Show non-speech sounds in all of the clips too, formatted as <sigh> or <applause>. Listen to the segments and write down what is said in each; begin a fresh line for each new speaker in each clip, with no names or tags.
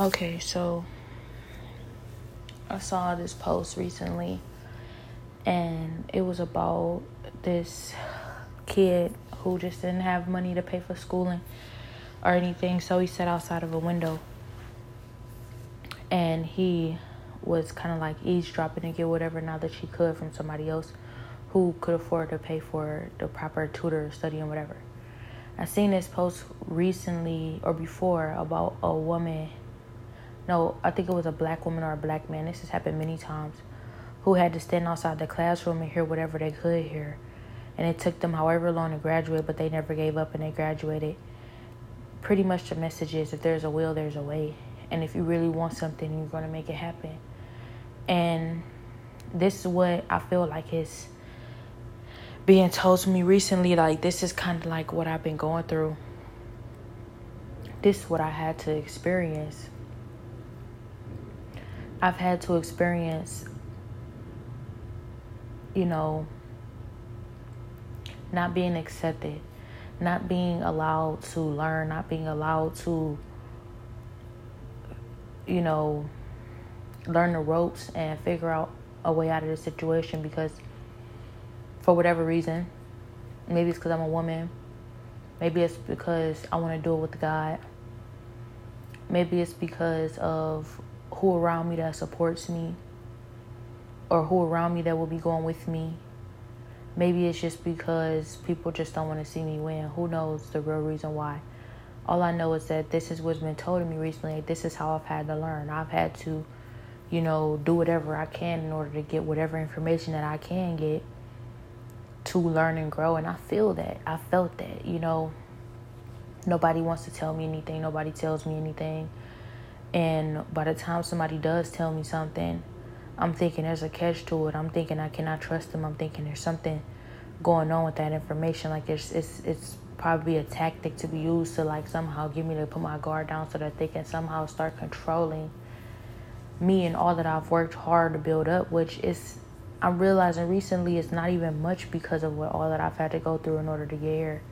Okay, so I saw this post recently and it was about this kid who just didn't have money to pay for schooling or anything, so he sat outside of a window and he was kind of like eavesdropping to get whatever knowledge he could from somebody else who could afford to pay for the proper tutor study and whatever. I seen this post recently or before about a woman. No, I think it was a black woman or a black man. This has happened many times. Who had to stand outside the classroom and hear whatever they could hear. And it took them however long to graduate, but they never gave up and they graduated. Pretty much the message is if there's a will, there's a way. And if you really want something, you're going to make it happen. And this is what I feel like is being told to me recently. Like, this is kind of like what I've been going through. This is what I had to experience. I've had to experience, you know, not being accepted, not being allowed to learn, not being allowed to, you know, learn the ropes and figure out a way out of the situation because for whatever reason, maybe it's because I'm a woman, maybe it's because I want to do it with God, maybe it's because of who around me that supports me or who around me that will be going with me. Maybe it's just because people just don't want to see me win. Who knows the real reason why? All I know is that this is what's been told to me recently. This is how I've had to learn. I've had to you know, do whatever I can in order to get whatever information that I can get to learn and grow. And I feel that. I felt that, you know. Nobody wants to tell me anything. Nobody tells me anything. And by the time somebody does tell me something, I'm thinking there's a catch to it. I'm thinking I cannot trust them. I'm thinking there's something going on with that information. Like it's it's it's probably a tactic to be used to like somehow get me to put my guard down so that they can somehow start controlling me and all that I've worked hard to build up, which is I'm realizing recently it's not even much because of what all that I've had to go through in order to get here.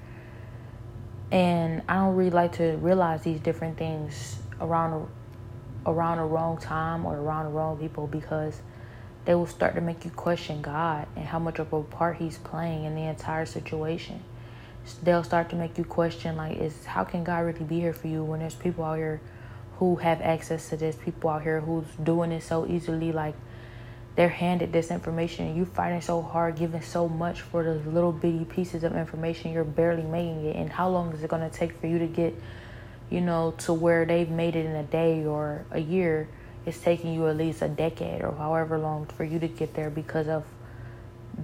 And I don't really like to realize these different things around around the wrong time or around the wrong people because they will start to make you question God and how much of a part He's playing in the entire situation. They'll start to make you question like, is how can God really be here for you when there's people out here who have access to this, people out here who's doing it so easily, like they're handed this information and you fighting so hard, giving so much for those little bitty pieces of information, you're barely making it. And how long is it gonna take for you to get, you know, to where they've made it in a day or a year? It's taking you at least a decade or however long for you to get there because of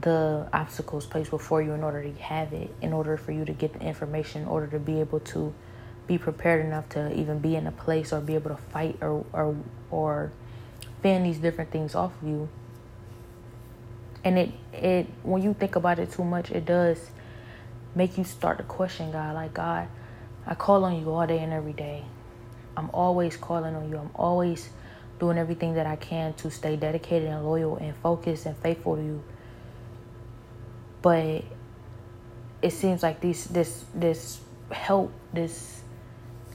the obstacles placed before you in order to have it, in order for you to get the information, in order to be able to be prepared enough to even be in a place or be able to fight or or or fan these different things off of you. And it it when you think about it too much, it does make you start to question God. Like God, I call on you all day and every day. I'm always calling on you. I'm always doing everything that I can to stay dedicated and loyal and focused and faithful to you. But it seems like these this this help, this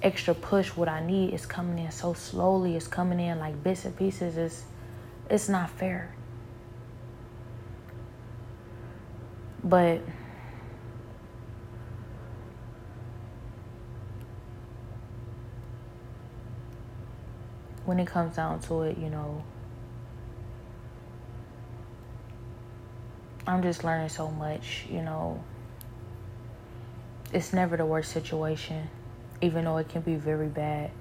extra push what I need is coming in so slowly. It's coming in like bits and pieces. It's it's not fair. But when it comes down to it, you know, I'm just learning so much, you know. It's never the worst situation even though it can be very bad.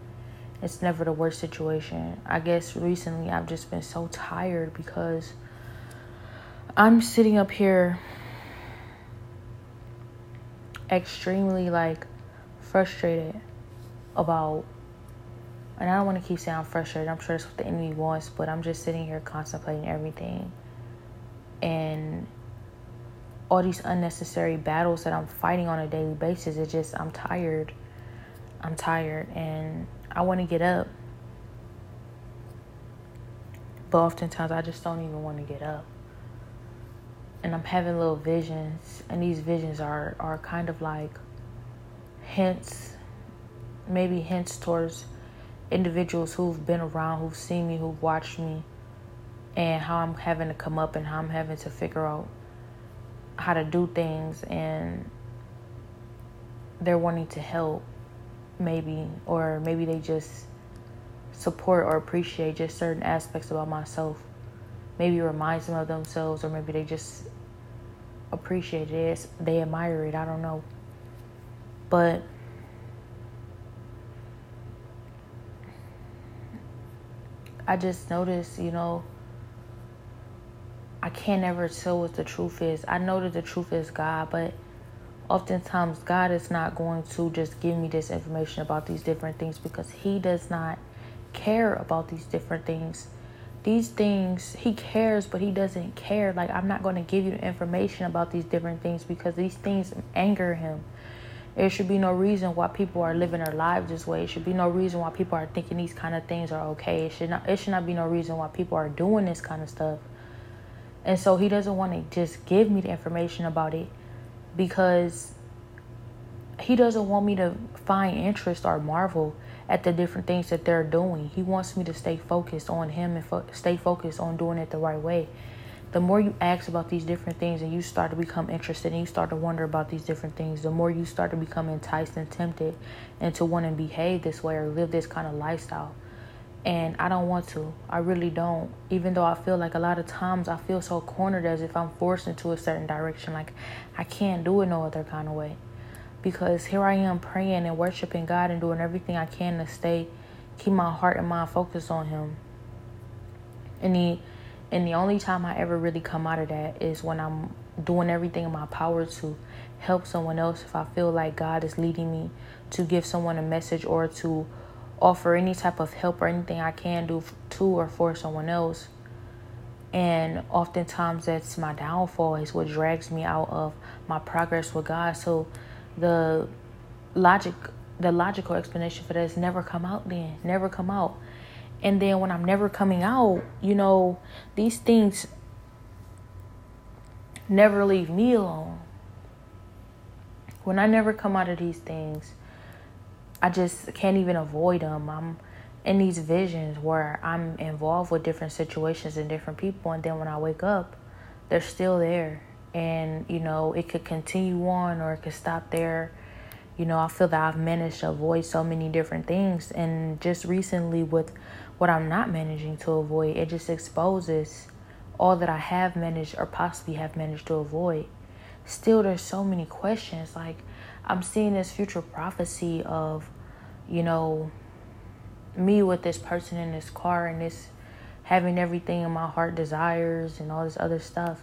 It's never the worst situation. I guess recently I've just been so tired because I'm sitting up here extremely like frustrated about and I don't want to keep saying I'm frustrated. I'm sure that's what the enemy wants, but I'm just sitting here contemplating everything. And all these unnecessary battles that I'm fighting on a daily basis, it just I'm tired. I'm tired and I want to get up. But oftentimes I just don't even want to get up. And I'm having little visions, and these visions are, are kind of like hints, maybe hints towards individuals who've been around, who've seen me, who've watched me, and how I'm having to come up and how I'm having to figure out how to do things, and they're wanting to help, maybe, or maybe they just support or appreciate just certain aspects about myself. Maybe reminds them of themselves, or maybe they just appreciate it. They admire it. I don't know. But I just noticed, you know, I can't ever tell what the truth is. I know that the truth is God, but oftentimes God is not going to just give me this information about these different things because He does not care about these different things. These things, He cares, but He doesn't care. Like, I'm not going to give you information about these different things because these things anger Him. There should be no reason why people are living their lives this way. It should be no reason why people are thinking these kind of things are okay. It should not it should not be no reason why people are doing this kind of stuff. And so he doesn't want to just give me the information about it because he doesn't want me to find interest or marvel at the different things that they're doing. He wants me to stay focused on him and fo- stay focused on doing it the right way the more you ask about these different things and you start to become interested and you start to wonder about these different things, the more you start to become enticed and tempted and to want to behave this way or live this kind of lifestyle. And I don't want to. I really don't. Even though I feel like a lot of times I feel so cornered as if I'm forced into a certain direction. Like I can't do it no other kind of way. Because here I am praying and worshiping God and doing everything I can to stay, keep my heart and mind focused on Him. And He and the only time I ever really come out of that is when I'm doing everything in my power to help someone else. If I feel like God is leading me to give someone a message or to offer any type of help or anything I can do to or for someone else. And oftentimes that's my downfall, is what drags me out of my progress with God. So the logic, the logical explanation for that has never come out then, never come out. And then when I'm never coming out, you know, these things never leave me alone. When I never come out of these things, I just can't even avoid them. I'm in these visions where I'm involved with different situations and different people, and then when I wake up, they're still there. And, you know, it could continue on or it could stop there. You know, I feel that I've managed to avoid so many different things. And just recently, with what I'm not managing to avoid. It just exposes all that I have managed or possibly have managed to avoid. Still, there's so many questions. Like, I'm seeing this future prophecy of, you know, me with this person in this car and this having everything in my heart desires and all this other stuff.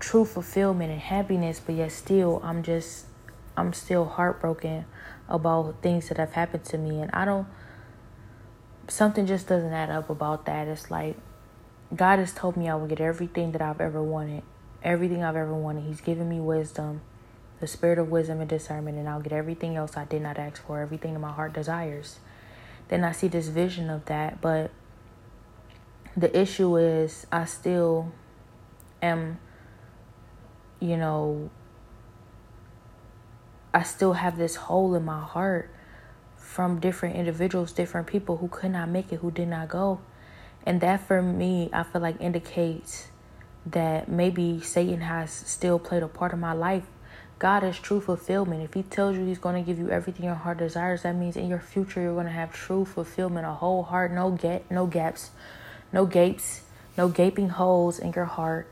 True fulfillment and happiness, but yet still, I'm just, I'm still heartbroken about things that have happened to me. And I don't something just doesn't add up about that. It's like God has told me I will get everything that I've ever wanted, everything I've ever wanted. He's given me wisdom, the spirit of wisdom and discernment, and I'll get everything else I did not ask for, everything that my heart desires. Then I see this vision of that, but the issue is I still am, you know, I still have this hole in my heart from different individuals, different people who could not make it, who did not go. And that for me, I feel like indicates that maybe Satan has still played a part of my life. God is true fulfillment. If He tells you He's going to give you everything your heart desires, that means in your future you're going to have true fulfillment, a whole heart, no gap, no gaps, no gapes, no gaping holes in your heart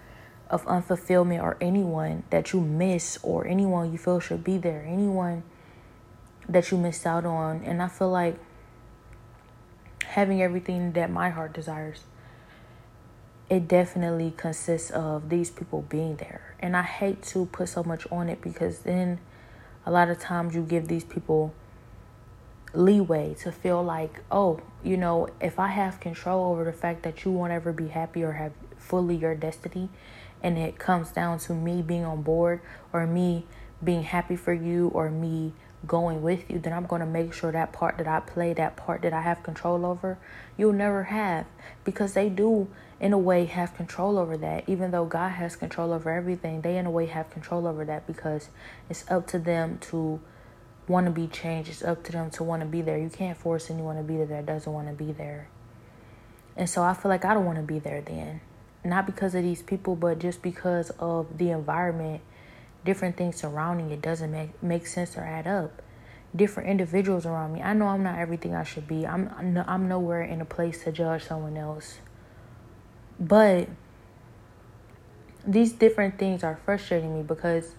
of unfulfillment or anyone that you miss or anyone you feel should be there, anyone that you missed out on. And I feel like having everything that my heart desires, it definitely consists of these people being there. And I hate to put so much on it because then a lot of times you give these people leeway to feel like, oh, you know, if I have control over the fact that you won't ever be happy or have fully your destiny, and it comes down to me being on board or me being happy for you or me going with you, then I'm going to make sure that part that I play, that part that I have control over, you'll never have. Because they do, in a way, have control over that. Even though God has control over everything, they, in a way, have control over that because it's up to them to want to be changed. It's up to them to want to be there. You can't force anyone to be there that doesn't want to be there. And so I feel like I don't want to be there then. Not because of these people, but just because of the environment, different things surrounding it doesn't make make sense or add up. Different individuals around me. I know I'm not everything I should be. I'm I'm nowhere in a place to judge someone else. But these different things are frustrating me because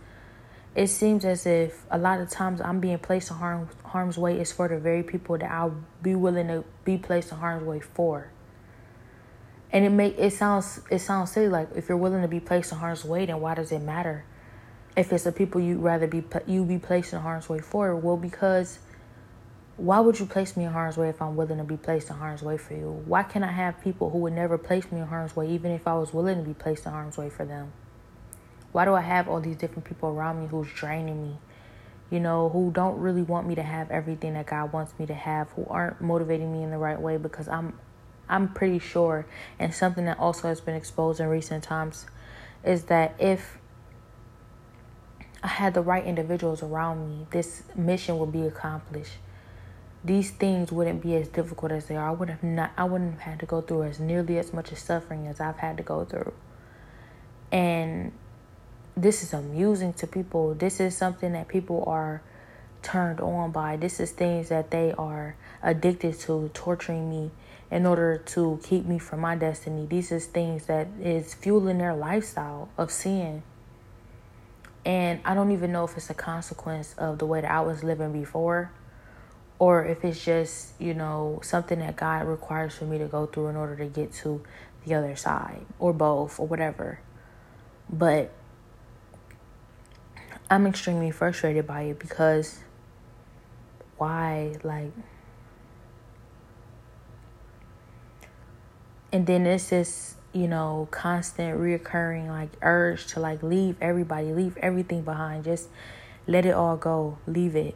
it seems as if a lot of times I'm being placed in harm, harm's way is for the very people that I'll be willing to be placed in harm's way for. And it make it sounds it sounds silly like if you're willing to be placed in harm's way, then why does it matter? If it's the people you'd rather be you be placed in harm's way for, well, because why would you place me in harm's way if I'm willing to be placed in harm's way for you? Why can't I have people who would never place me in harm's way, even if I was willing to be placed in harm's way for them? Why do I have all these different people around me who's draining me? You know, who don't really want me to have everything that God wants me to have, who aren't motivating me in the right way because I'm I'm pretty sure and something that also has been exposed in recent times is that if I had the right individuals around me, this mission would be accomplished. These things wouldn't be as difficult as they are. I would have not I wouldn't have had to go through as nearly as much of suffering as I've had to go through. And this is amusing to people. This is something that people are turned on by. This is things that they are addicted to, torturing me in order to keep me from my destiny. These is things that is fueling their lifestyle of sin. And I don't even know if it's a consequence of the way that I was living before or if it's just, you know, something that God requires for me to go through in order to get to the other side or both or whatever. But I'm extremely frustrated by it because why? Like, and then it's this, you know, constant reoccurring like urge to like leave everybody, leave everything behind, just let it all go, leave it.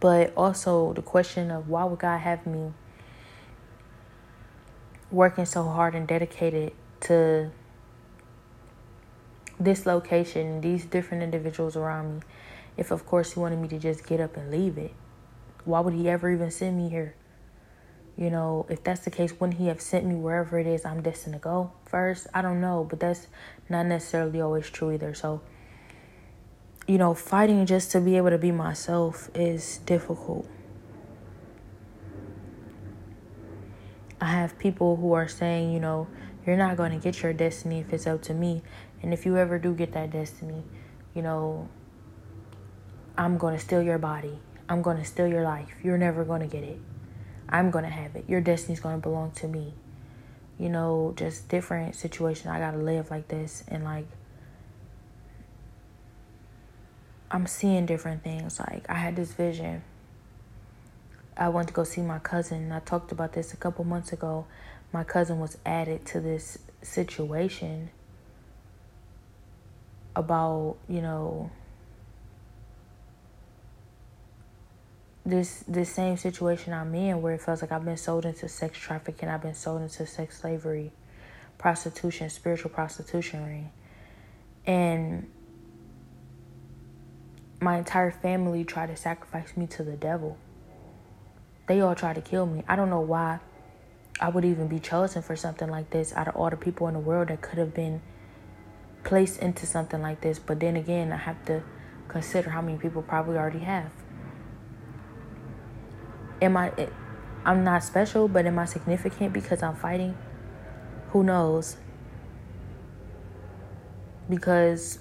But also the question of why would God have me working so hard and dedicated to this location, these different individuals around me, if of course he wanted me to just get up and leave it, why would he ever even send me here? You know, if that's the case, wouldn't he have sent me wherever it is I'm destined to go first? I don't know, but that's not necessarily always true either. So, you know, fighting just to be able to be myself is difficult. I have people who are saying, you know, you're not going to get your destiny if it's up to me. And if you ever do get that destiny, you know, I'm going to steal your body. I'm going to steal your life. You're never going to get it. I'm going to have it. Your destiny's going to belong to me. You know, just different situations. I got to live like this. And like, I'm seeing different things. Like, I had this vision. I went to go see my cousin. I talked about this a couple months ago. My cousin was added to this situation about, you know, this this same situation I'm in where it feels like I've been sold into sex trafficking, I've been sold into sex slavery, prostitution, spiritual prostitution. ring. And my entire family tried to sacrifice me to the devil. They all tried to kill me. I don't know why I would even be chosen for something like this out of all the people in the world that could have been placed into something like this. But then again, I have to consider how many people probably already have. Am I? I'm not special, but am I significant because I'm fighting? Who knows? Because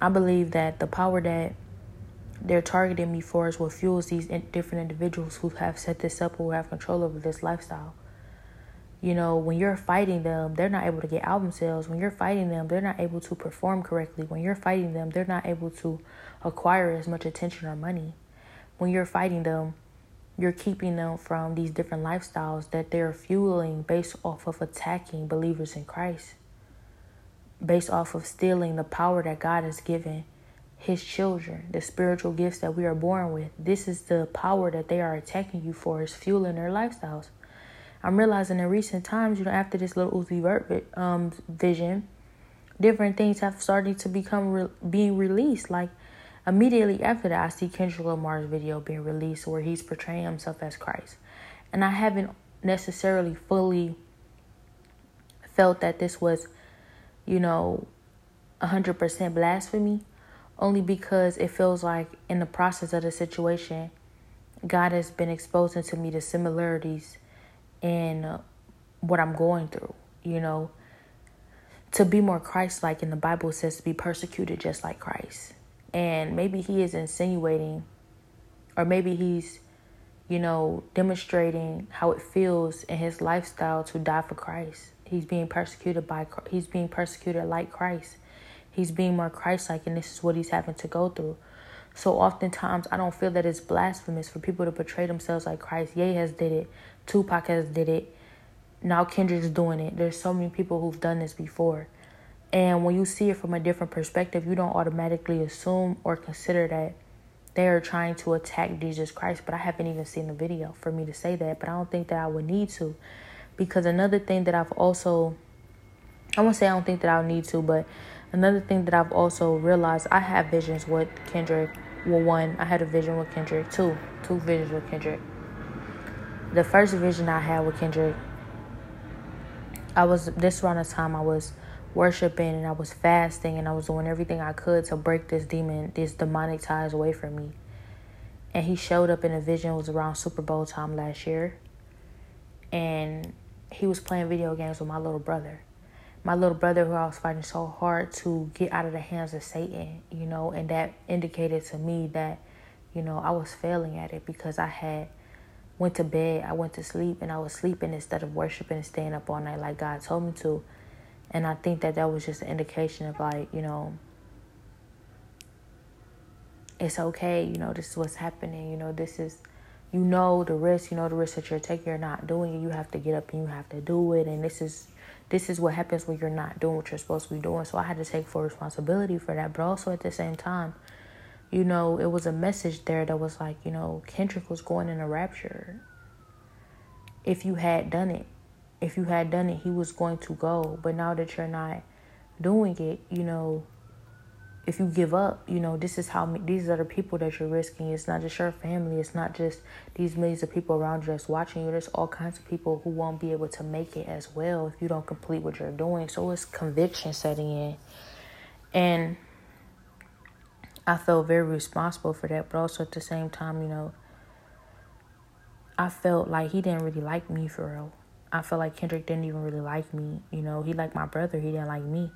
I believe that the power that they're targeting me for is what fuels these different individuals who have set this up, who have control over this lifestyle. You know, when you're fighting them, they're not able to get album sales. When you're fighting them, they're not able to perform correctly. When you're fighting them, they're not able to acquire as much attention or money. When you're fighting them, you're keeping them from these different lifestyles that they're fueling based off of attacking believers in Christ, based off of stealing the power that God has given His children, the spiritual gifts that we are born with. This is the power that they are attacking you for, is fueling their lifestyles. I'm realizing in recent times, you know, after this little Uzi Vert um, vision, different things have started to become re- being released. Like Immediately after that, I see Kendrick Lamar's video being released where he's portraying himself as Christ. And I haven't necessarily fully felt that this was, you know, 100% blasphemy, only because it feels like in the process of the situation, God has been exposing to me the similarities in what I'm going through, you know. To be more Christ like in the Bible says to be persecuted just like Christ. And maybe he is insinuating, or maybe he's, you know, demonstrating how it feels in his lifestyle to die for Christ. He's being persecuted by, he's being persecuted like Christ. He's being more Christ like, and this is what he's having to go through. So oftentimes, I don't feel that it's blasphemous for people to portray themselves like Christ. Ye has did it. Tupac has did it. Now Kendrick's doing it. There's so many people who've done this before. And when you see it from a different perspective, you don't automatically assume or consider that they are trying to attack Jesus Christ. But I haven't even seen the video for me to say that. But I don't think that I would need to. Because another thing that I've also, I won't say I don't think that I'll need to, but another thing that I've also realized, I have visions with Kendrick. Well, one, I had a vision with Kendrick. Two, two visions with Kendrick. The first vision I had with Kendrick, I was, this around the time I was worshiping and I was fasting and I was doing everything I could to break this demon, this demonic ties away from me. And he showed up in a vision. It was around Super Bowl time last year. And he was playing video games with my little brother. My little brother, who I was fighting so hard to get out of the hands of Satan, you know, and that indicated to me that, you know, I was failing at it because I had went to bed, I went to sleep, and I was sleeping instead of worshiping and staying up all night like God told me to. And I think that that was just an indication of like, you know, it's okay, you know, this is what's happening, you know, this is, you know, the risk, you know, the risk that you're taking, you're not doing it, you have to get up and you have to do it. And this is, this is what happens when you're not doing what you're supposed to be doing. So I had to take full responsibility for that. But also at the same time, you know, it was a message there that was like, you know, Kendrick was going in a rapture. If you had done it, if you had done it, he was going to go. But now that you're not doing it, you know, if you give up, you know, this is how these are the people that you're risking. It's not just your family. It's not just these millions of people around you that's watching you. There's all kinds of people who won't be able to make it as well if you don't complete what you're doing. So it's conviction setting in. And I felt very responsible for that. But also at the same time, you know, I felt like he didn't really like me for real. I felt like Kendrick didn't even really like me. You know, he liked my brother, he didn't like me.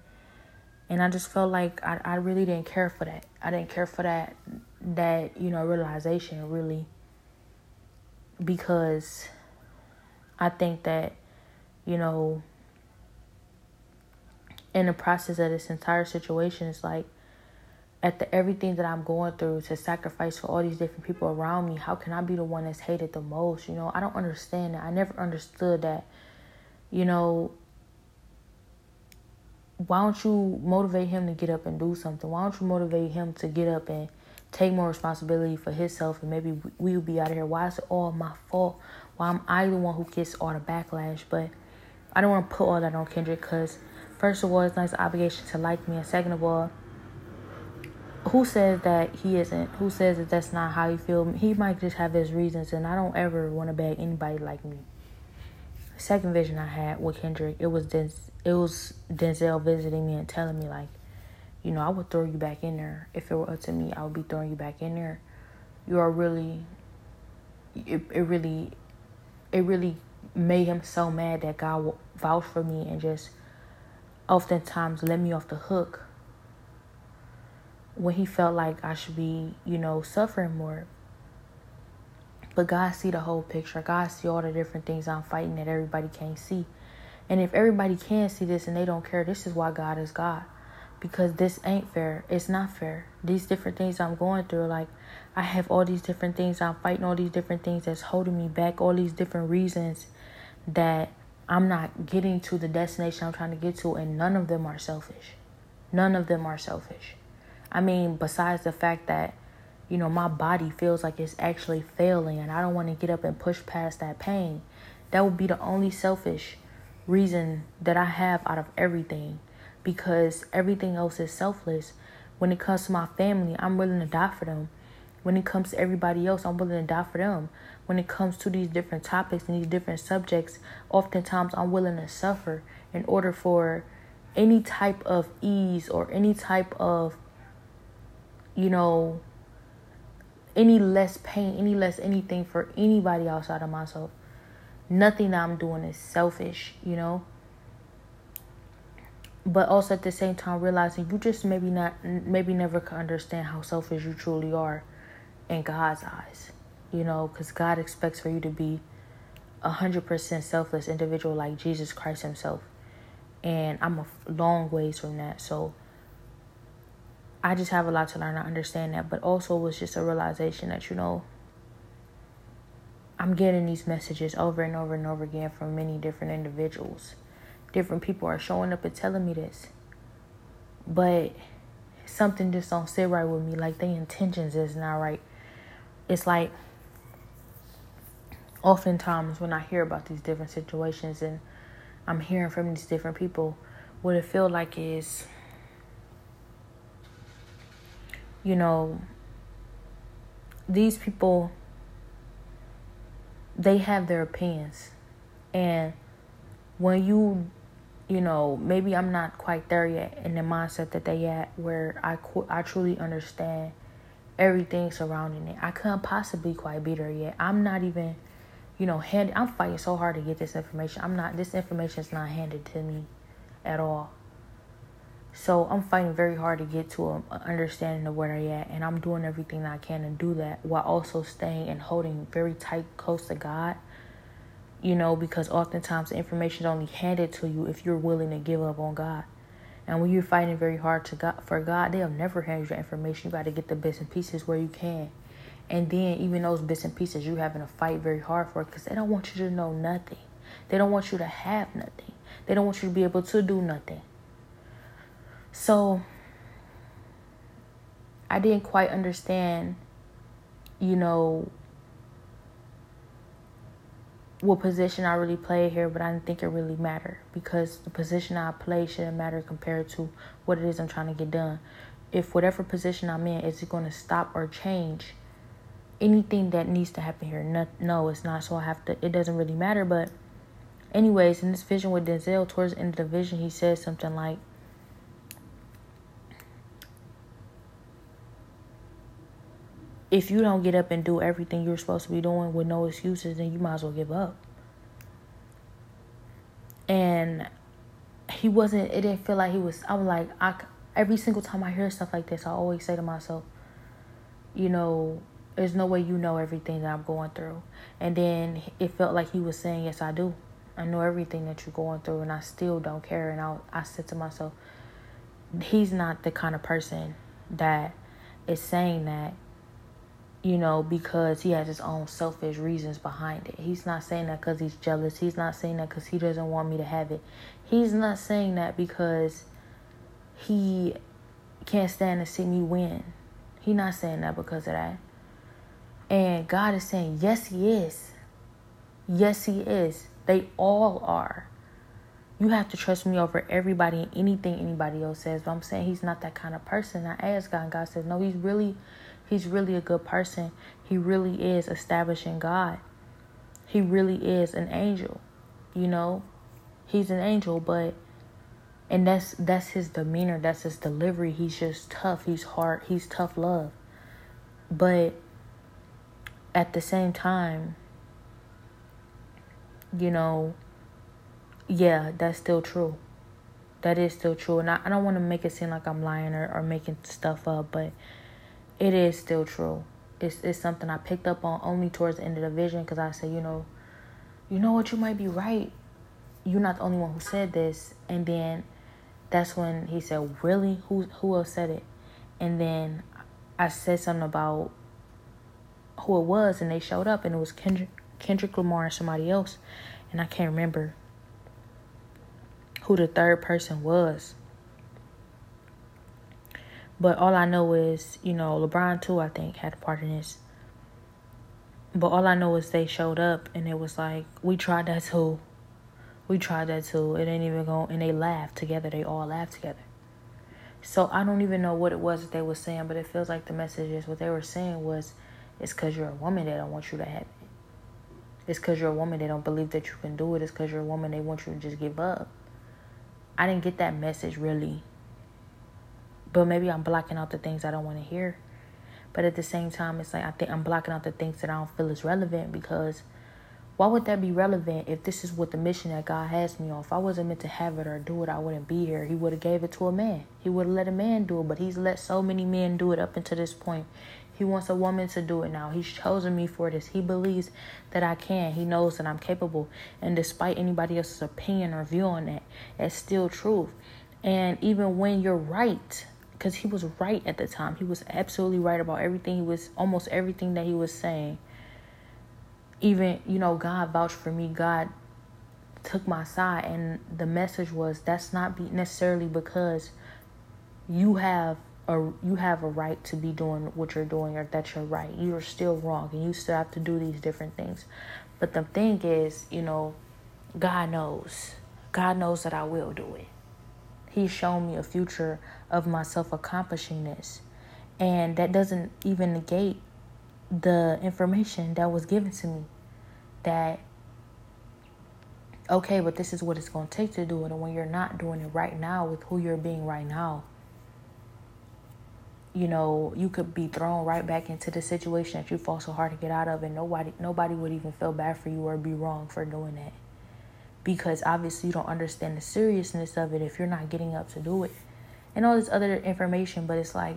And I just felt like I, I really didn't care for that. I didn't care for that that, you know, realization really because I think that, you know, in the process of this entire situation, it's like at the everything that I'm going through to sacrifice for all these different people around me, how can I be the one that's hated the most? You know, I don't understand that. I never understood that, you know, why don't you motivate him to get up and do something? Why don't you motivate him to get up and take more responsibility for himself and maybe we'll be out of here? Why is it all my fault? Why am I the one who gets all the backlash? But I don't want to put all that on Kendrick because, first of all, it's not his obligation to like me. And second of all, who says that he isn't? Who says that that's not how he feel? He might just have his reasons, and I don't ever want to beg anybody like me. Second vision I had with Kendrick, it was it was Denzel visiting me and telling me like, you know, I would throw you back in there if it were up to me. I would be throwing you back in there. You are really, it, it really, it really made him so mad that God vouched for me and just oftentimes let me off the hook when he felt like I should be, you know, suffering more. But God see the whole picture. God see all the different things I'm fighting that everybody can't see. And if everybody can see this and they don't care, this is why God is God. Because this ain't fair. It's not fair. These different things I'm going through, like I have all these different things I'm fighting, all these different things that's holding me back, all these different reasons that I'm not getting to the destination I'm trying to get to, and none of them are selfish. None of them are selfish. I mean, besides the fact that, you know, my body feels like it's actually failing and I don't want to get up and push past that pain, that would be the only selfish reason that I have out of everything because everything else is selfless. When it comes to my family, I'm willing to die for them. When it comes to everybody else, I'm willing to die for them. When it comes to these different topics and these different subjects, oftentimes I'm willing to suffer in order for any type of ease or any type of, you know, any less pain, any less anything for anybody outside of myself. Nothing that I'm doing is selfish, you know. But also at the same time realizing you just maybe not maybe never can understand how selfish you truly are in God's eyes. You know, because God expects for you to be a hundred percent selfless individual like Jesus Christ Himself. And I'm a long ways from that. So I just have a lot to learn. I understand that. But also it was just a realization that, you know, I'm getting these messages over and over and over again from many different individuals. Different people are showing up and telling me this. But something just don't sit right with me. Like the intentions is not right. It's like oftentimes when I hear about these different situations and I'm hearing from these different people, what it feel like is you know, these people, they have their opinions. And when you, you know, maybe I'm not quite there yet in the mindset that they at where I, I truly understand everything surrounding it. I couldn't possibly quite be there yet. I'm not even, you know, hand, I'm fighting so hard to get this information. I'm not, this information is not handed to me at all. So I'm fighting very hard to get to an understanding of where I at, and I'm doing everything I can to do that while also staying and holding very tight, close to God. You know, because oftentimes information is only handed to you if you're willing to give up on God. And when you're fighting very hard to God for God, they'll never hand you information. You got to get the bits and pieces where you can. And then even those bits and pieces, you're having to fight very hard for because they don't want you to know nothing. They don't want you to have nothing. They don't want you to be able to do nothing. So I didn't quite understand, you know, what position I really played here, but I didn't think it really mattered because the position I play shouldn't matter compared to what it is I'm trying to get done. If whatever position I'm in is it going to stop or change anything that needs to happen here, no, no, it's not. So I have to. It doesn't really matter. But, anyways, in this vision with Denzel, towards the end of the vision, he says something like, if you don't get up and do everything you're supposed to be doing with no excuses, then you might as well give up. And he wasn't, it didn't feel like he was, I was like, I, every single time I hear stuff like this, I always say to myself, you know, there's no way you know everything that I'm going through. And then it felt like he was saying, yes, I do. I know everything that you're going through, and I still don't care. And I, I said to myself, he's not the kind of person that is saying that you know, because he has his own selfish reasons behind it. He's not saying that because he's jealous. He's not saying that because he doesn't want me to have it. He's not saying that because he can't stand to see me win. He's not saying that because of that. And God is saying, yes, he is. Yes, he is. They all are. You have to trust me over everybody and anything anybody else says. But I'm saying he's not that kind of person. I asked God, and God says, no, he's really He's really a good person. He really is establishing God. He really is an angel. You know, he's an angel, but and that's that's his demeanor, that's his delivery. He's just tough. He's hard. He's tough love. But at the same time, you know, yeah, that's still true. That is still true. And I, I don't want to make it seem like I'm lying or, or making stuff up, but it is still true. It's it's something I picked up on only towards the end of the vision because I said, you know, you know what, you might be right. You're not the only one who said this. And then that's when he said, really? Who who else said it? And then I said something about who it was, and they showed up, and it was Kendrick Kendrick Lamar and somebody else, and I can't remember who the third person was. But all I know is, you know, LeBron too, I think, had a part in this. But all I know is they showed up and it was like, we tried that too. We tried that too. It ain't even going, and they laughed together. They all laughed together. So I don't even know what it was that they were saying, but it feels like the message is what they were saying was it's because you're a woman they don't want you to have it. It's because you're a woman they don't believe that you can do it. It's because you're a woman they want you to just give up. I didn't get that message really. But maybe I'm blocking out the things I don't want to hear. But at the same time, it's like I think I'm blocking out the things that I don't feel is relevant because why would that be relevant if this is what the mission that God has me on? If I wasn't meant to have it or do it, I wouldn't be here. He would have gave it to a man. He would have let a man do it, but he's let so many men do it up until this point. He wants a woman to do it now. He's chosen me for this. He believes that I can. He knows that I'm capable. And despite anybody else's opinion or view on that, it's still truth. And even when you're right, because he was right at the time. He was absolutely right about everything. He was almost everything that he was saying. Even, you know, God vouched for me. God took my side. And the message was that's not be necessarily because you have a you have a right to be doing what you're doing or that you're right. You are still wrong and you still have to do these different things. But the thing is, you know, God knows. God knows that I will do it. He's shown me a future of myself accomplishing this. And that doesn't even negate the information that was given to me that okay, but this is what it's going to take to do it. And when you're not doing it right now with who you're being right now, you know, you could be thrown right back into the situation that you fought so hard to get out of, and nobody, nobody would even feel bad for you or be wrong for doing that because obviously you don't understand the seriousness of it if you're not getting up to do it and all this other information but it's like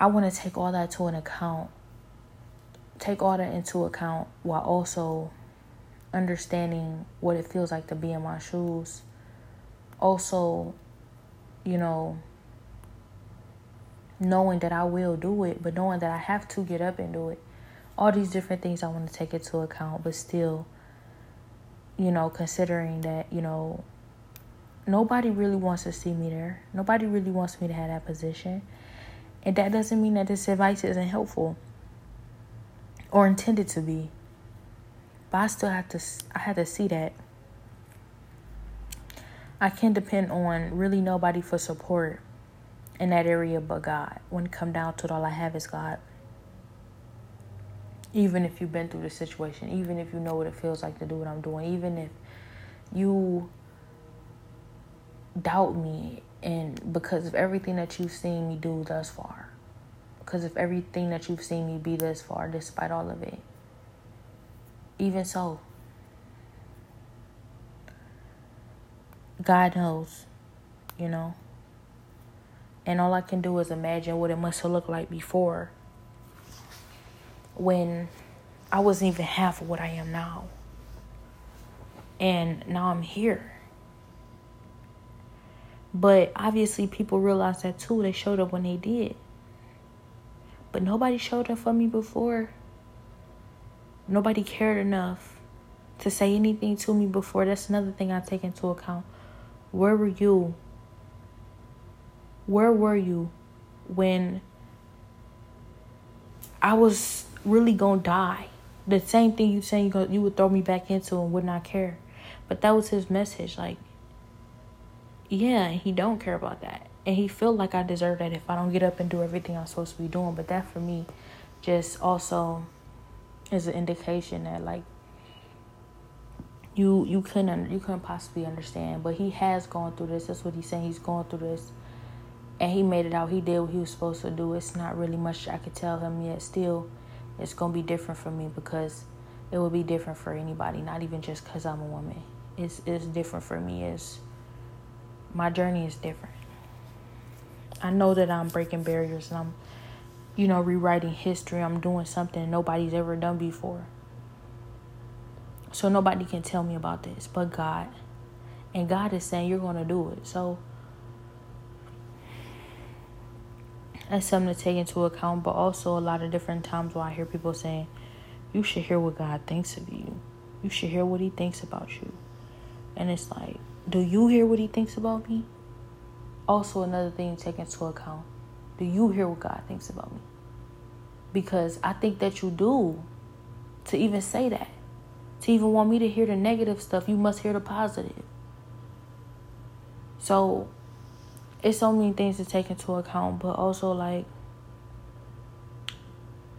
i want to take all that to an account. Take all that into account while also understanding what it feels like to be in my shoes. Also you know knowing that i will do it but knowing that i have to get up and do it. All these different things i want to take into account but still you know, considering that, you know, nobody really wants to see me there. Nobody really wants me to have that position. And that doesn't mean that this advice isn't helpful or intended to be. But I still have to I had to see that I can't depend on really nobody for support in that area but God. When it come down to it, all I have is God even if you've been through the situation, even if you know what it feels like to do what I'm doing, even if you doubt me and because of everything that you've seen me do thus far, because of everything that you've seen me be thus far, despite all of it, even so, God knows, you know. And all I can do is imagine what it must have looked like before when I wasn't even half of what I am now. And now I'm here. But obviously, people realized that too. They showed up when they did. But nobody showed up for me before. Nobody cared enough to say anything to me before. That's another thing I take into account. Where were you? Where were you when I was really gonna die. The same thing you saying you you would throw me back into and would not care. But that was his message. Like, yeah, he don't care about that. And he feel like I deserve that if I don't get up and do everything I'm supposed to be doing. But that for me just also is an indication that like you you couldn't you couldn't possibly understand. But he has gone through this. That's what he's saying. He's going through this. And he made it out. He did what he was supposed to do. It's not really much I could tell him yet. Still, it's to be different for me because it will be different for anybody, not even just because I'm a woman. It's, it's different for me. It's, my journey is different. I know that I'm breaking barriers and I'm, you know, rewriting history. I'm doing something nobody's ever done before. So nobody can tell me about this but God. And God is saying you're going to do it. So That's something to take into account, but also a lot of different times where I hear people saying, You should hear what God thinks of you. You should hear what He thinks about you. And it's like, Do you hear what He thinks about me? Also, another thing to take into account do you hear what God thinks about me? Because I think that you do to even say that. To even want me to hear the negative stuff, you must hear the positive. So it's so many things to take into account, but also like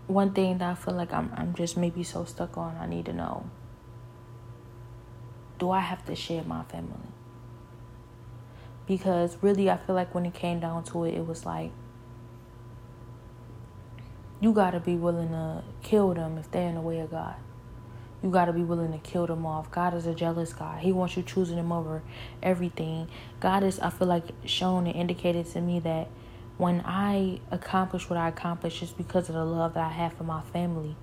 one thing that I feel like I'm I'm just maybe so stuck on. I need to know. Do I have to share my family? Because really, I feel like when it came down to it, it was like you gotta be willing to kill them if they're in the way of God. You got to be willing to kill them off. God is a jealous God. He wants you choosing him over everything. God is, I feel like, shown and indicated to me that when I accomplish what I accomplish, it's because of the love that I have for my family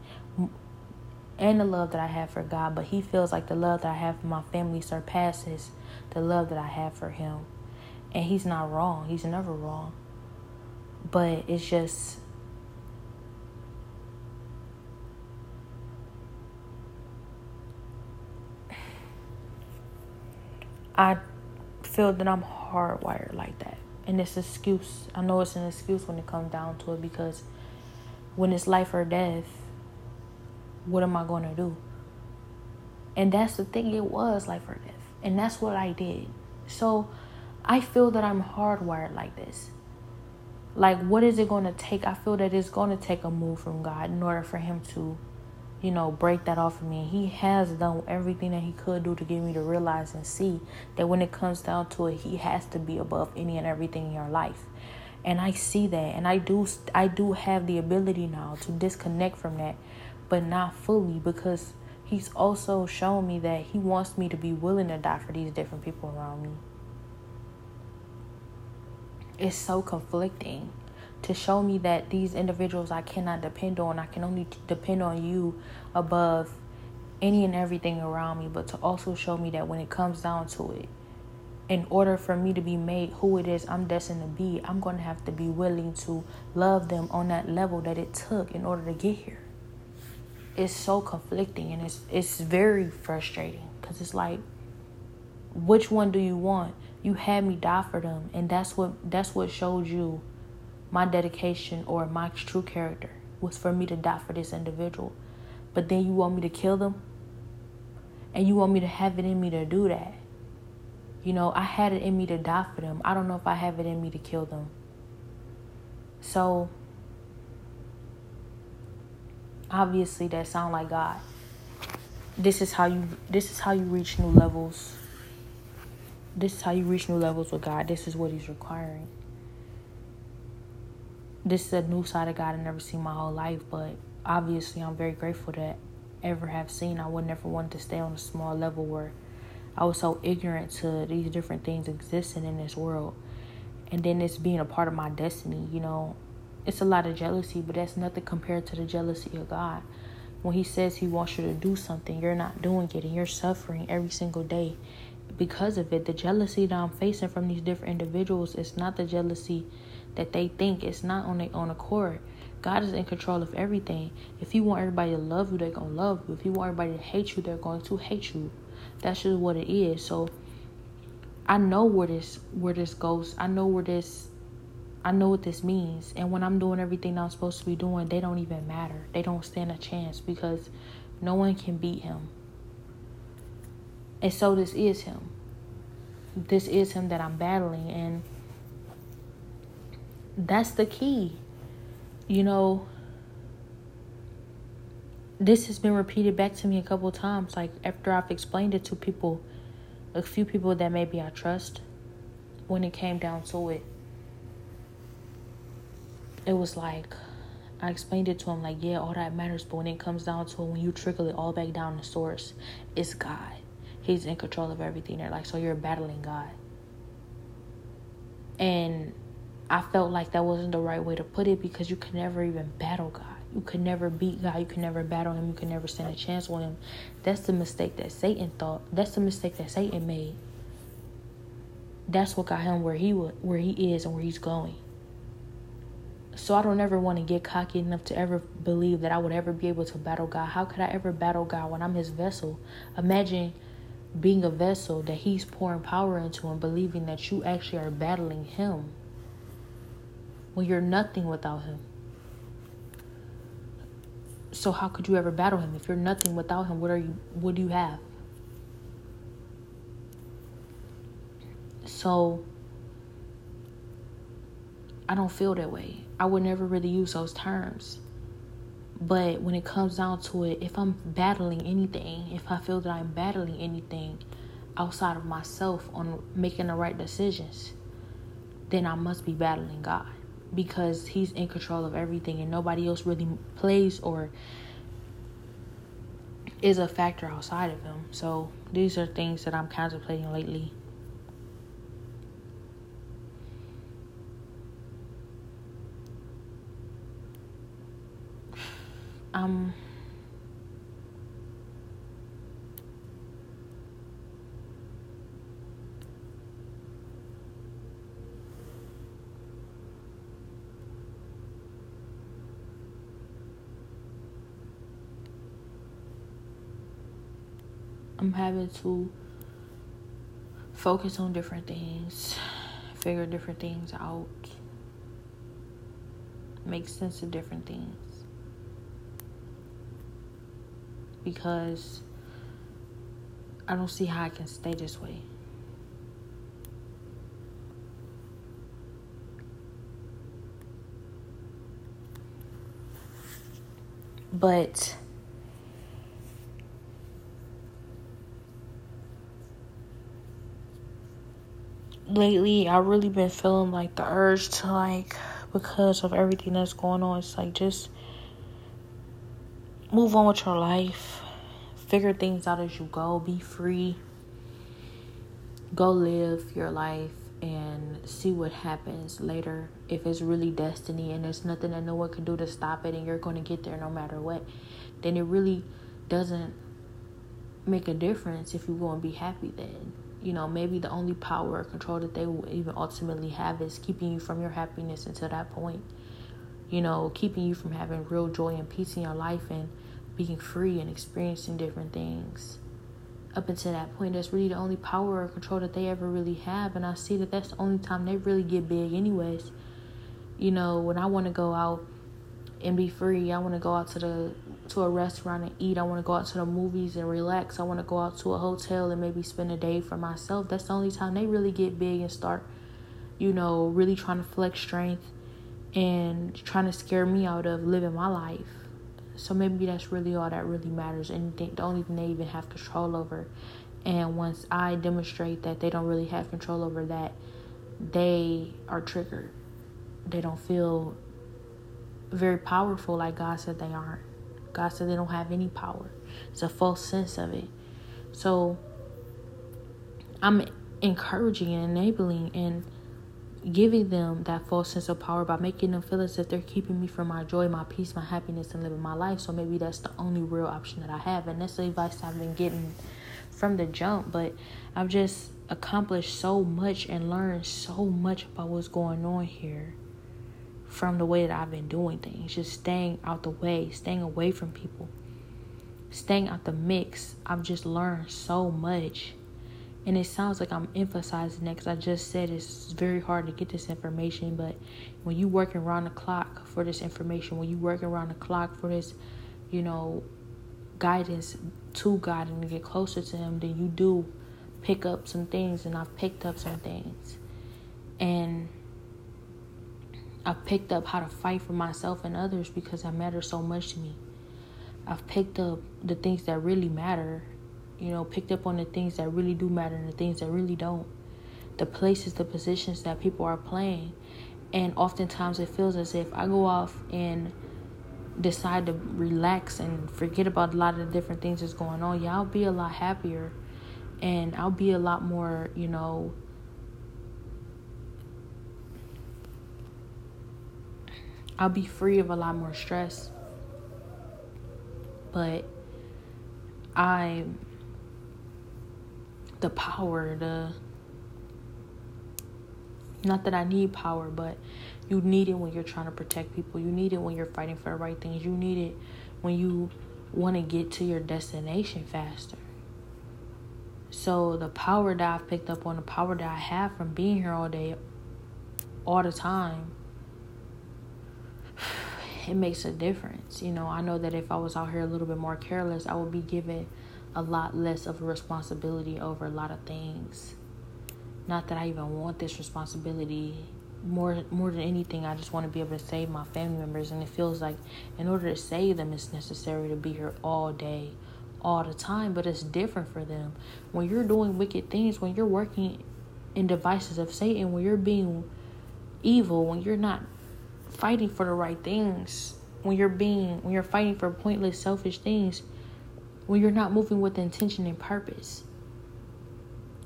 and the love that I have for God. But He feels like the love that I have for my family surpasses the love that I have for Him. And He's not wrong, He's never wrong. But it's just I feel that I'm hardwired like that. And it's an excuse. I know it's an excuse when it comes down to it because when it's life or death, what am I going to do? And that's the thing, it was life or death. And that's what I did. So I feel that I'm hardwired like this. Like, what is it going to take? I feel that it's going to take a move from God in order for Him to you know, break that off of me. He has done everything that he could do to get me to realize and see that when it comes down to it, he has to be above any and everything in your life. And I see that, and I do, I do have the ability now to disconnect from that, but not fully because he's also shown me that he wants me to be willing to die for these different people around me. It's so conflicting to show me that these individuals I cannot depend on. I can only depend on you above any and everything around me, but to also show me that when it comes down to it, in order for me to be made who it is I'm destined to be, I'm going to have to be willing to love them on that level that it took in order to get here. It's so conflicting and it's it's very frustrating cuz it's like which one do you want? You had me die for them and that's what that's what showed you my dedication or my true character was for me to die for this individual. But then you want me to kill them? And you want me to have it in me to do that? You know, I had it in me to die for them. I don't know if I have it in me to kill them. So, obviously that sound like God. This is how you this is how you reach new levels. This is how you reach new levels with God. This is what he's requiring this is a new side of God I never seen my whole life, but obviously I'm very grateful that ever have seen. I would never want to stay on a small level where I was so ignorant to these different things existing in this world. And then it's being a part of my destiny, you know. It's a lot of jealousy, but that's nothing compared to the jealousy of God. When He says He wants you to do something, you're not doing it and you're suffering every single day because of it. The jealousy that I'm facing from these different individuals is not the jealousy that they think it's not on their own accord. God is in control of everything. If you want everybody to love you, they're gonna love you. If you want everybody to hate you, they're going to hate you. That's just what it is. So I know where this where this goes. I know where this I know what this means. And when I'm doing everything I'm supposed to be doing, they don't even matter. They don't stand a chance because no one can beat him. And so this is him. This is him that I'm battling and that's the key. You know, this has been repeated back to me a couple times. Like after I've explained it to people, a few people that maybe I trust, when it came down to it, it was like I explained it to him like, yeah, all that matters, but when it comes down to it, when you trickle it all back down to source, it's God. He's in control of everything. They're like, so you're battling God. And I felt like that wasn't the right way to put it because you can never even battle God. You can never beat God. You can never battle Him. You can never stand a chance with Him. That's the mistake that Satan thought. That's the mistake that Satan made. That's what got him where he was, where he is, and where he's going. So I don't ever want to get cocky enough to ever believe that I would ever be able to battle God. How could I ever battle God when I'm His vessel? Imagine being a vessel that He's pouring power into and believing that you actually are battling Him when you're nothing without him. So how could you ever battle him if you're nothing without him? What are you what do you have? So I don't feel that way. I would never really use those terms. But when it comes down to it, if I'm battling anything, if I feel that I'm battling anything outside of myself on making the right decisions, then I must be battling God because He's in control of everything and nobody else really plays or is a factor outside of Him. So these are things that I'm contemplating lately. Um, I'm having to focus on different things, figure different things out, make sense of different things. Because I don't see how I can stay this way. But lately I've really been feeling like the urge to like because of everything that's going on it's like just move on with your life. Figure things out as you go. Be free. Go live your life and see what happens later. If it's really destiny and there's nothing that no one can do to stop it and you're going to get there no matter what, then it really doesn't make a difference if you're going to be happy then. You know, maybe the only power or control that they will even ultimately have is keeping you from your happiness until that point. You know, keeping you from having real joy and peace in your life and being free and experiencing different things. Up until that point, that's really the only power or control that they ever really have. And I see that that's the only time they really get big, anyways. You know, when I want to go out and be free, I want to go out to the to a restaurant and eat. I want to go out to the movies and relax. I want to go out to a hotel and maybe spend a day for myself. That's the only time they really get big and start, you know, really trying to flex strength and trying to scare me out of living my life. So maybe that's really all that really matters, and the only thing they even have control over. And once I demonstrate that they don't really have control over that, they are triggered. They don't feel very powerful like God said they aren't. God said they don't have any power. It's a false sense of it. So I'm encouraging and enabling and giving them that false sense of power by making them feel as if they're keeping me from my joy, my peace, my happiness, and living my life. So maybe that's the only real option that I have. And that's the advice I've been getting from the jump. But I've just accomplished so much and learned so much about what's going on here from the way that I've been doing things. Just staying out the way, staying away from people, staying out the mix. I've just learned so much and it sounds like I'm emphasizing that because I just said it's very hard to get this information. But when you working around the clock for this information, when you working around the clock for this, you know, guidance to God and to get closer to Him, then you do pick up some things. And I've picked up some things, and I've picked up how to fight for myself and others because that matters so much to me. I've picked up the things that really matter you know, picked up on the things that really do matter and the things that really don't. The places, the positions that people are playing. And oftentimes it feels as if I go off and decide to relax and forget about a lot of the different things that's going on, yeah, I'll be a lot happier and I'll be a lot more, you know, I'll be free of a lot more stress. But I'm the power, the not that I need power, but you need it when you're trying to protect people. You need it when you're fighting for the right things. You need it when you want to get to your destination faster. So the power that I've picked up on, the power that I have from being here all day, all the time, <sighs> it makes a difference. You know, I know that if I was out here a little bit more careless, I would be given a lot less of a responsibility over a lot of things. Not that I even want this responsibility more more than anything i just want to be able to save my family members and it feels like in order to save them it's necessary to be here all day all the time but it's different for them when you're doing wicked things when you're working in devices of satan when you're being evil when you're not fighting for the right things when you're being when you're fighting for pointless selfish things when you're not moving with intention and purpose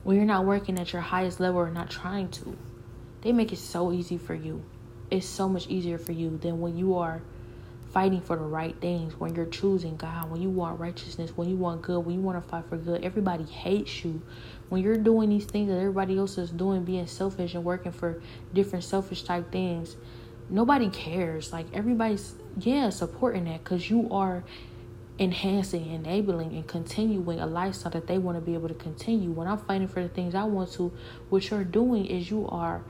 when you're not working at your highest level or not trying to they make it so easy for you. It's so much easier for you than when you are fighting for the right things, when you're choosing God, when you want righteousness, when you want good, when you want to fight for good. Everybody hates you. When you're doing these things that everybody else is doing, being selfish and working for different selfish type things, nobody cares. Like everybody's, yeah, supporting that because you are enhancing, enabling, and continuing a lifestyle that they want to be able to continue. When I'm fighting for the things I want to, what you're doing is you are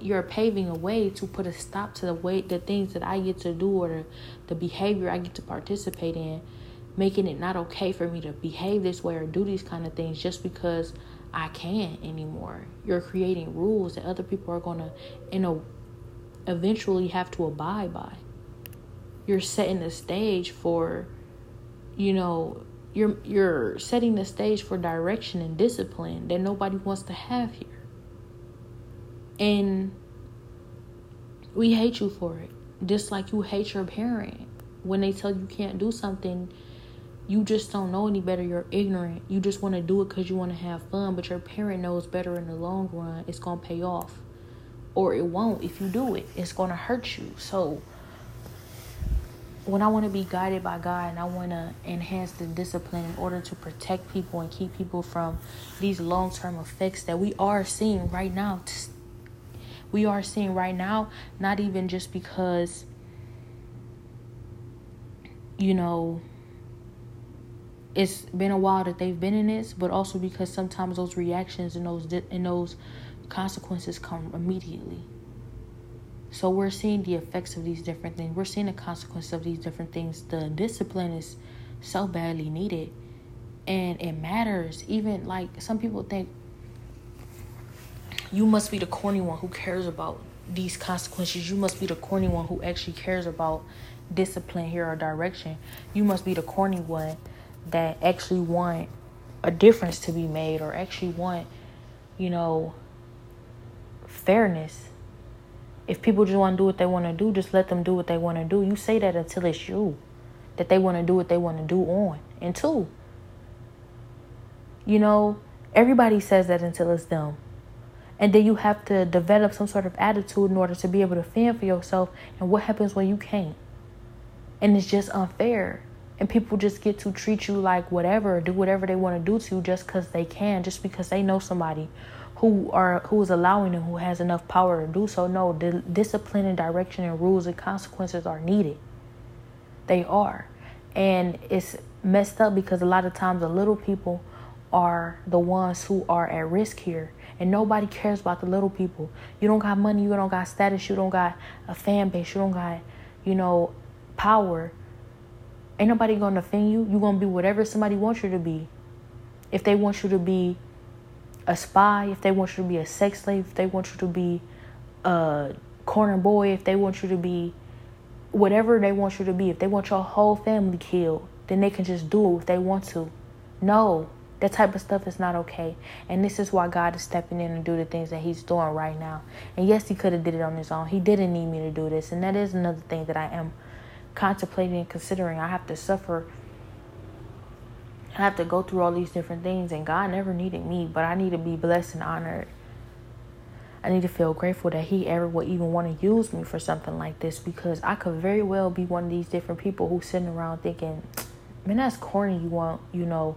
you're paving a way to put a stop to the way the things that I get to do or the, the behavior I get to participate in, making it not okay for me to behave this way or do these kind of things just because I can't anymore. You're creating rules that other people are gonna, you know, eventually have to abide by. You're setting the stage for, you know, you're you're setting the stage for direction and discipline that nobody wants to have here. And we hate you for it. Just like you hate your parent. When they tell you can't do something, you just don't know any better. You're ignorant. You just want to do it because you want to have fun, but your parent knows better in the long run. It's going to pay off. Or it won't if you do it. It's going to hurt you. So, when I want to be guided by God and I want to enhance the discipline in order to protect people and keep people from these long term effects that we are seeing right now, we are seeing right now, not even just because, you know, it's been a while that they've been in this, but also because sometimes those reactions and those and those consequences come immediately. So we're seeing the effects of these different things. We're seeing the consequences of these different things. The discipline is so badly needed, and it matters. Even like some people think you must be the corny one who cares about these consequences. You must be the corny one who actually cares about discipline here or direction. You must be the corny one that actually want a difference to be made or actually want, you know, fairness. If people just want to do what they want to do, just let them do what they want to do. You say that until it's you. That they want to do what they want to do on. And two, you know, everybody says that until it's them. And then you have to develop some sort of attitude in order to be able to fend for yourself. And what happens when you can't? And it's just unfair. And people just get to treat you like whatever, do whatever they want to do to you just because they can, just because they know somebody who are who is allowing them, who has enough power to do so. No, the discipline and direction and rules and consequences are needed. They are. And it's messed up because a lot of times the little people are the ones who are at risk here and nobody cares about the little people. You don't got money, you don't got status, you don't got a fan base, you don't got, you know, power. Ain't nobody gonna defend you. You gonna be whatever somebody wants you to be. If they want you to be a spy, if they want you to be a sex slave, if they want you to be a corner boy, if they want you to be whatever they want you to be, if they want your whole family killed, then they can just do it if they want to. No, that type of stuff is not okay. And this is why God is stepping in and do the things that he's doing right now. And yes, he could have did it on his own. He didn't need me to do this. And that is another thing that I am contemplating and considering. I have to suffer I have to go through all these different things and God never needed me, but I need to be blessed and honored. I need to feel grateful that he ever would even want to use me for something like this because I could very well be one of these different people who's sitting around thinking, man, that's corny. You want, you know,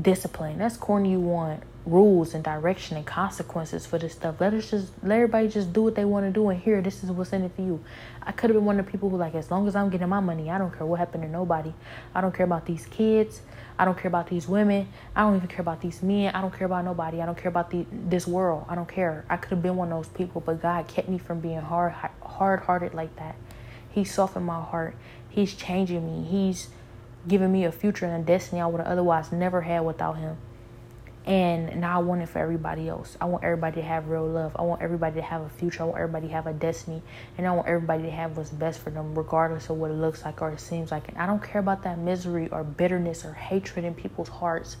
discipline. That's corny. You want rules and direction and consequences for this stuff. Let us just let everybody just do what they want to do and here this is what's in it for you. I could have been one of the people who like as long as I'm getting my money, I don't care what happened to nobody. I don't care about these kids. I don't care about these women. I don't even care about these men. I don't care about nobody. I don't care about the this world. I don't care. I could have been one of those people, but God kept me from being hard hard-hearted like that. He softened my heart. He's changing me. He's giving me a future and a destiny I would have otherwise never had without him. And now I want it for everybody else. I want everybody to have real love. I want everybody to have a future. I want everybody to have a destiny. And I want everybody to have what's best for them, regardless of what it looks like or it seems like. And I don't care about that misery or bitterness or hatred in people's hearts.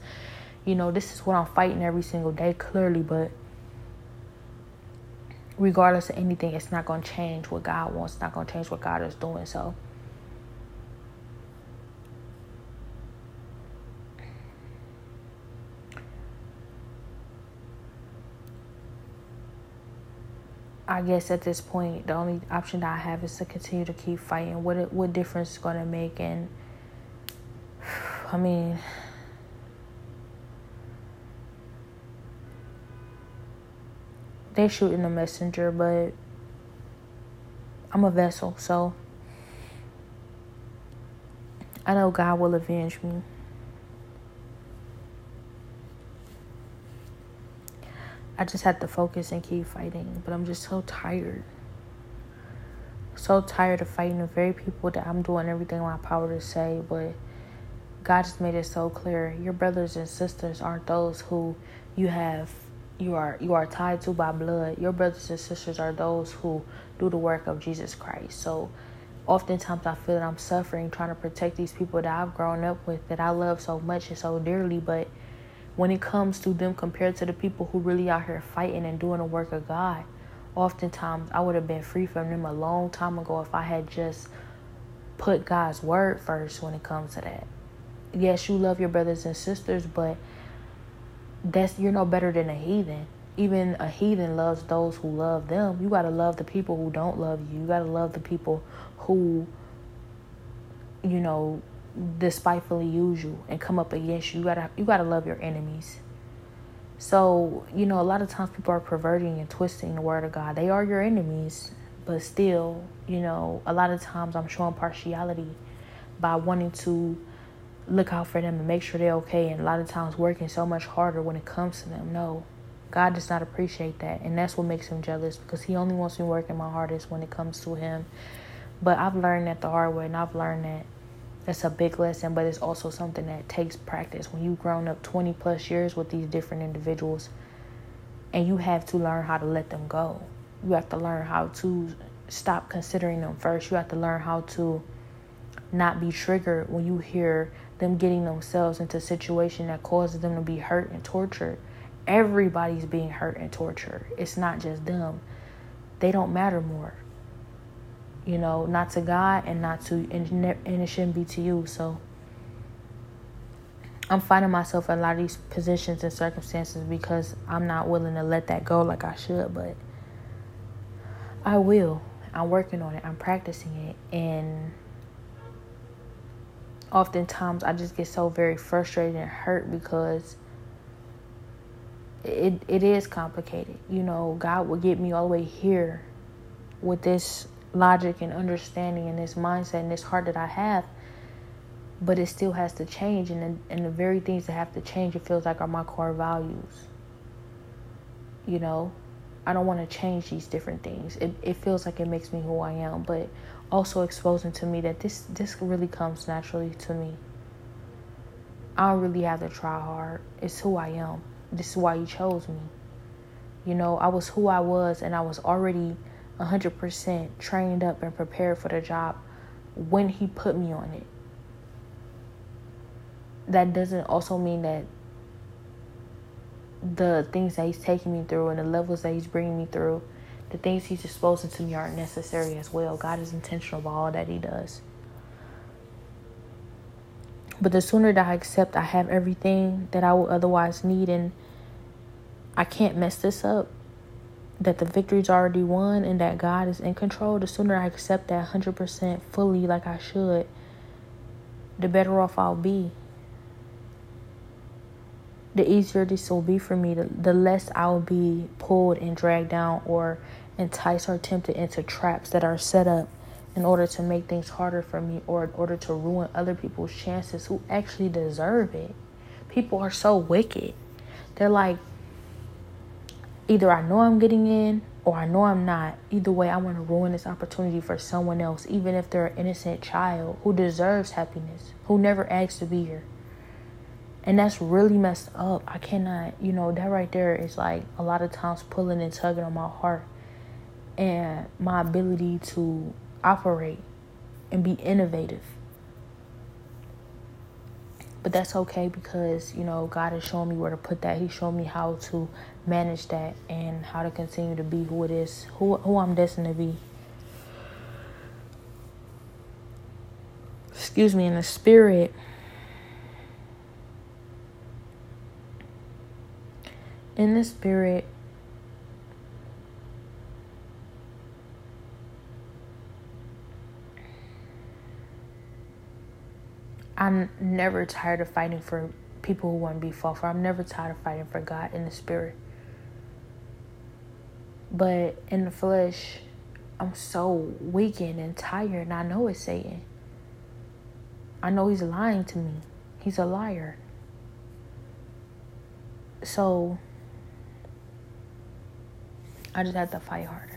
You know, this is what I'm fighting every single day, clearly, but regardless of anything, it's not going to change what God wants. It's not going to change what God is doing. So, I guess at this point, the only option that I have is to continue to keep fighting. What it, what difference is going to make? And <sighs> I mean, they're shooting the messenger, but I'm a vessel, so I know God will avenge me. I just had to focus and keep fighting. But I'm just so tired. So tired of fighting the very people that I'm doing everything in my power to say. But God just made it so clear. Your brothers and sisters aren't those who you have you are you are tied to by blood. Your brothers and sisters are those who do the work of Jesus Christ. So oftentimes I feel that I'm suffering trying to protect these people that I've grown up with that I love so much and so dearly, but when it comes to them compared to the people who really out here fighting and doing the work of God, oftentimes I would have been free from them a long time ago if I had just put God's word first when it comes to that. Yes, you love your brothers and sisters, but that's you're no better than a heathen. Even a heathen loves those who love them. You gotta love the people who don't love you. You gotta love the people who, you know, despitefully use you and come up against you. You gotta you gotta love your enemies. So, you know, a lot of times people are perverting and twisting the word of God. They are your enemies, but still, you know, a lot of times I'm showing partiality by wanting to look out for them and make sure they're okay and a lot of times working so much harder when it comes to them. No. God does not appreciate that and that's what makes him jealous because he only wants me working my hardest when it comes to him. But I've learned that the hard way and I've learned that that's a big lesson, but it's also something that takes practice. When you've grown up 20 plus years with these different individuals, and you have to learn how to let them go. You have to learn how to stop considering them first. You have to learn how to not be triggered when you hear them getting themselves into a situation that causes them to be hurt and tortured. Everybody's being hurt and tortured. It's not just them. They don't matter more you know, not to God and not to, and, and it shouldn't be to you. So I'm finding myself in a lot of these positions and circumstances because I'm not willing to let that go like I should, but I will. I'm working on it, I'm practicing it, and oftentimes I just get so very frustrated and hurt because it it is complicated. You know, God will get me all the way here with this logic and understanding and this mindset and this heart that I have, but it still has to change. And the, and the very things that have to change, it feels like are my core values. You know, I don't want to change these different things. It it feels like it makes me who I am, but also exposing to me that this this really comes naturally to me. I don't really have to try hard. It's who I am. This is why you chose me. You know, I was who I was and I was already 100% trained up and prepared for the job when he put me on it. That doesn't also mean that the things that he's taking me through and the levels that he's bringing me through, the things he's exposing to me aren't necessary as well. God is intentional about all that he does. But the sooner that I accept I have everything that I would otherwise need and I can't mess this up, that the victory's already won and that God is in control, the sooner I accept that 100% fully like I should, the better off I'll be. The easier this will be for me, the, the less I'll be pulled and dragged down or enticed or tempted into traps that are set up in order to make things harder for me or in order to ruin other people's chances who actually deserve it. People are so wicked. They're like, either I know I'm getting in or I know I'm not. Either way, I want to ruin this opportunity for someone else, even if they're an innocent child who deserves happiness, who never asked to be here. And that's really messed up. I cannot, you know, that right there is like a lot of times pulling and tugging on my heart and my ability to operate and be innovative. But that's okay because, you know, God has shown me where to put that. He showed me how to manage that and how to continue to be who it is, who, who I'm destined to be. Excuse me, in the spirit. In the spirit, I'm never tired of fighting for people who want to be fought for. I'm never tired of fighting for God in the spirit. But in the flesh, I'm so weakened and tired, and I know it's Satan. I know he's lying to me. He's a liar. So I just have to fight harder.